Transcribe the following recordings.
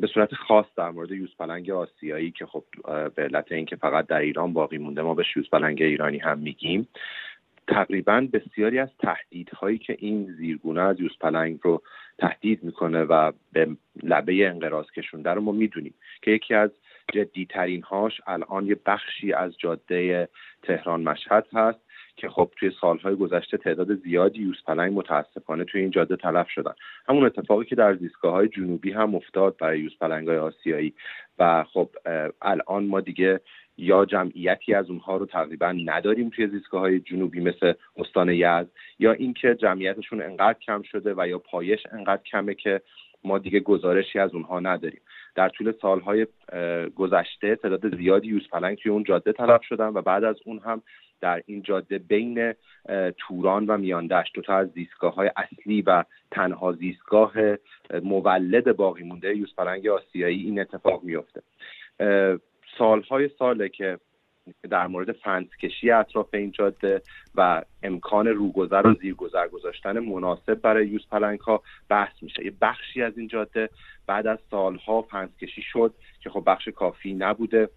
به صورت خاص در مورد یوزپلنگ آسیایی که خب به علت اینکه فقط در ایران باقی مونده ما به یوزپلنگ ایرانی هم میگیم. تقریبا بسیاری از تهدیدهایی که این زیرگونه از یوزپلنگ رو تهدید می‌کنه و به لبه انقراض کشونده رو ما می‌دونیم که یکی از جدیترین هاش الان یه بخشی از جاده تهران مشهد هست. که خب توی سالهای گذشته تعداد زیادی یوزپلنگ متاسفانه توی این جاده تلف شدن. همون اتفاقی که در زیستگاه های جنوبی هم افتاد برای یوزپلنگ های آسیایی و خب الان ما دیگه یا جمعیتی از اونها رو تقریبا نداریم توی زیستگاه های جنوبی مثل استان یزد یا اینکه جمعیتشون انقدر کم شده و یا پایش انقدر کمه که ما دیگه گزارشی از اونها نداریم. در طول سالهای گذشته تعداد زیادی یوزپلنگ توی اون جاده تلف شدن و بعد از اون هم در این جاده بین توران و میاندشت دو تا از زیستگاه های اصلی و تنها زیستگاه مولد باقی مونده یوزپلنگ آسیایی این اتفاق میفته سالهای ساله که در مورد فنس‌کشی اطراف این جاده و امکان روگذر و زیرگذر گذاشتن مناسب برای یوز پلنگ ها بحث میشه. یه بخشی از این جاده بعد از سالها فنس‌کشی شد که خب بخش کافی نبوده.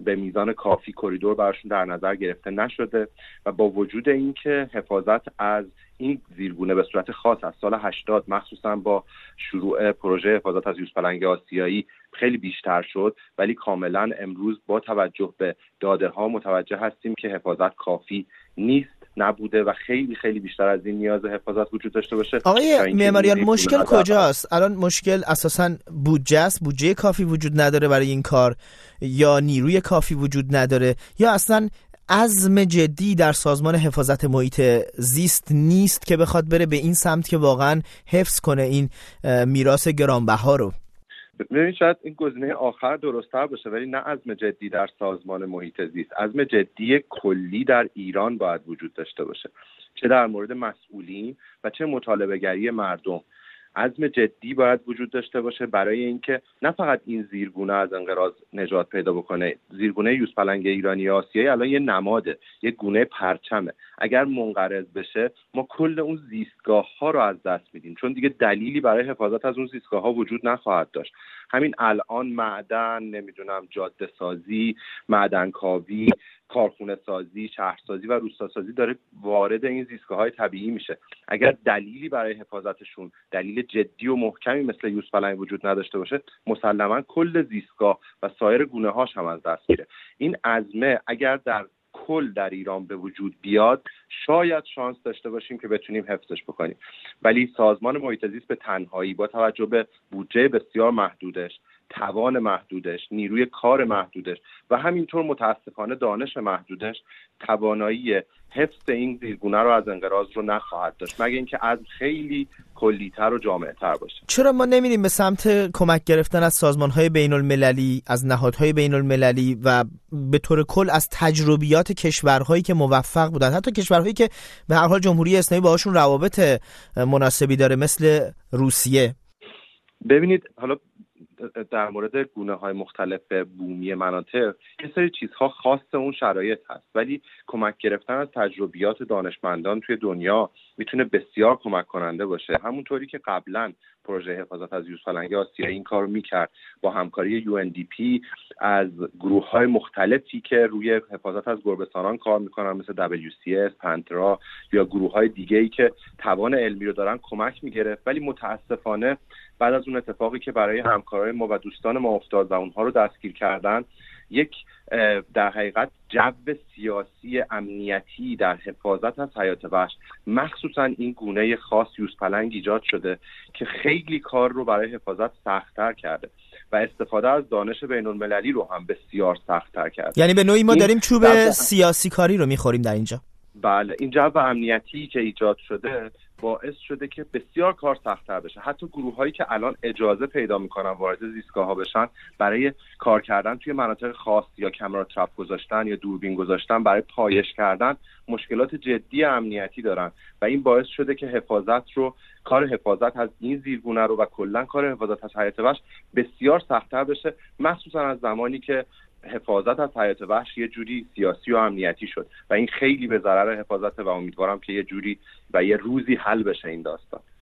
به میزان کافی کریدور براشون در نظر گرفته نشده و با وجود اینکه حفاظت از این زیرگونه به صورت خاص از سال 80 مخصوصا با شروع پروژه حفاظت از یوزپلنگ آسیایی خیلی بیشتر شد ولی کاملا امروز با توجه به داده ها متوجه هستیم که حفاظت کافی نیست نبوده و خیلی خیلی بیشتر از این نیاز حفاظت وجود داشته باشه. آقای معماریان مشکل کجاست؟ الان مشکل اساسا بودجه است. بودجه کافی وجود نداره برای این کار یا نیروی کافی وجود نداره یا اصلا عزم جدی در سازمان حفاظت محیط زیست نیست که بخواد بره به این سمت که واقعا حفظ کنه این میراث گرانبها رو. ببینید شاید این گزینه آخر درستتر باشه ولی نه عزم جدی در سازمان محیط زیست. عزم جدی کلی در ایران باید وجود داشته باشه. چه در مورد مسئولین و چه مطالبه گری مردم. عزم جدی باید وجود داشته باشه برای اینکه نه فقط این زیرگونه از انقراض نجات پیدا بکنه. زیرگونه یوزپلنگ ایرانی آسیایی الان یه نماده یه گونه پرچمه. اگر منقرض بشه ما کل اون زیستگاه ها رو از دست میدیم. چون دیگه دلیلی برای حفاظت از اون زیستگاه ها وجود نخواهد داشت. همین الان معدن نمی‌دونم جاده سازی معدن کاوی کارخونه سازی شهرسازی و روستاسازی داره وارد این زیستگاه های طبیعی میشه. اگر دلیلی برای حفاظتشون دلیل جدی و محکمی مثل یوسفلنگ وجود نداشته باشه مسلما کل زیستگاه و سایر گونه هاش هم از دست میره. این ازمه اگر در کل در ایران به وجود بیاد شاید شانس داشته باشیم که بتونیم حفظش بکنیم. ولی سازمان محیط زیست به تنهایی با توجه به بودجه بسیار محدودش. توان محدودش نیروی کار محدودش و همینطور متاسفانه دانش محدودش توانایی حفظ این زیرگونه رو از انقراض رو نخواهد داشت مگه اینکه از خیلی کلیتر و جامعتر باشه. چرا ما نمیریم به سمت کمک گرفتن از سازمان های بین المللی از نهادهای بین المللی و به طور کل از تجربیات کشورهایی که موفق بودن؟ حتی کشورهایی که به هر حال جمهوری اسلامی باهاشون روابط مناسبی داره مثل روسیه. ببینید حالا در مورد گونه های مختلف بومی مناطق یه سری چیزها خاص اون شرایط هست. ولی کمک گرفتن از تجربیات دانشمندان توی دنیا می‌تونه بسیار کمک کننده باشه. همونطوری که قبلا پروژه حفاظت از یوزپلنگ آسیایی این کار می‌کرد با همکاری UNDP از گروه های مختلفی که روی حفاظت از گربستانان کار می‌کنن مثل WCS، پنترا یا گروه های دیگه ای که توان علمی رو دارن کمک می‌گرفت. ولی متاسفانه بعد از اون اتفاقی که برای همکارای ما و دوستان ما افتاد و اونها رو دستگیر کردن یک در حقیقت جو سیاسی امنیتی در حفاظت از حیات وحش مخصوصا این گونه خاص یوزپلنگ ایجاد شده که خیلی کار رو برای حفاظت سختتر کرده و استفاده از دانش بین المللی رو هم بسیار سختتر کرده. یعنی به نوعی ما داریم چوب سیاسی کاری رو می‌خوریم در اینجا. بله این جو امنیتی که ایجاد شده باعث شده که بسیار کار سختتر بشه. حتی گروه هایی که الان اجازه پیدا می‌کنن وارد زیستگاه ها بشن برای کار کردن توی مناطق خاص یا کمرا ترپ گذاشتن یا دوربین گذاشتن برای پایش کردن مشکلات جدی امنیتی دارن. و این باعث شده که حفاظت رو کار حفاظت از این زیرگونه رو و کلا کار حفاظت از حیات وحش بسیار سختتر بشه مخصوصا از زمانی که حفاظت از حیات وحش یه جوری سیاسی و امنیتی شد. و این خیلی به ضرر حفاظت و امیدوارم که یه جوری و یه روزی حل بشه این داستان.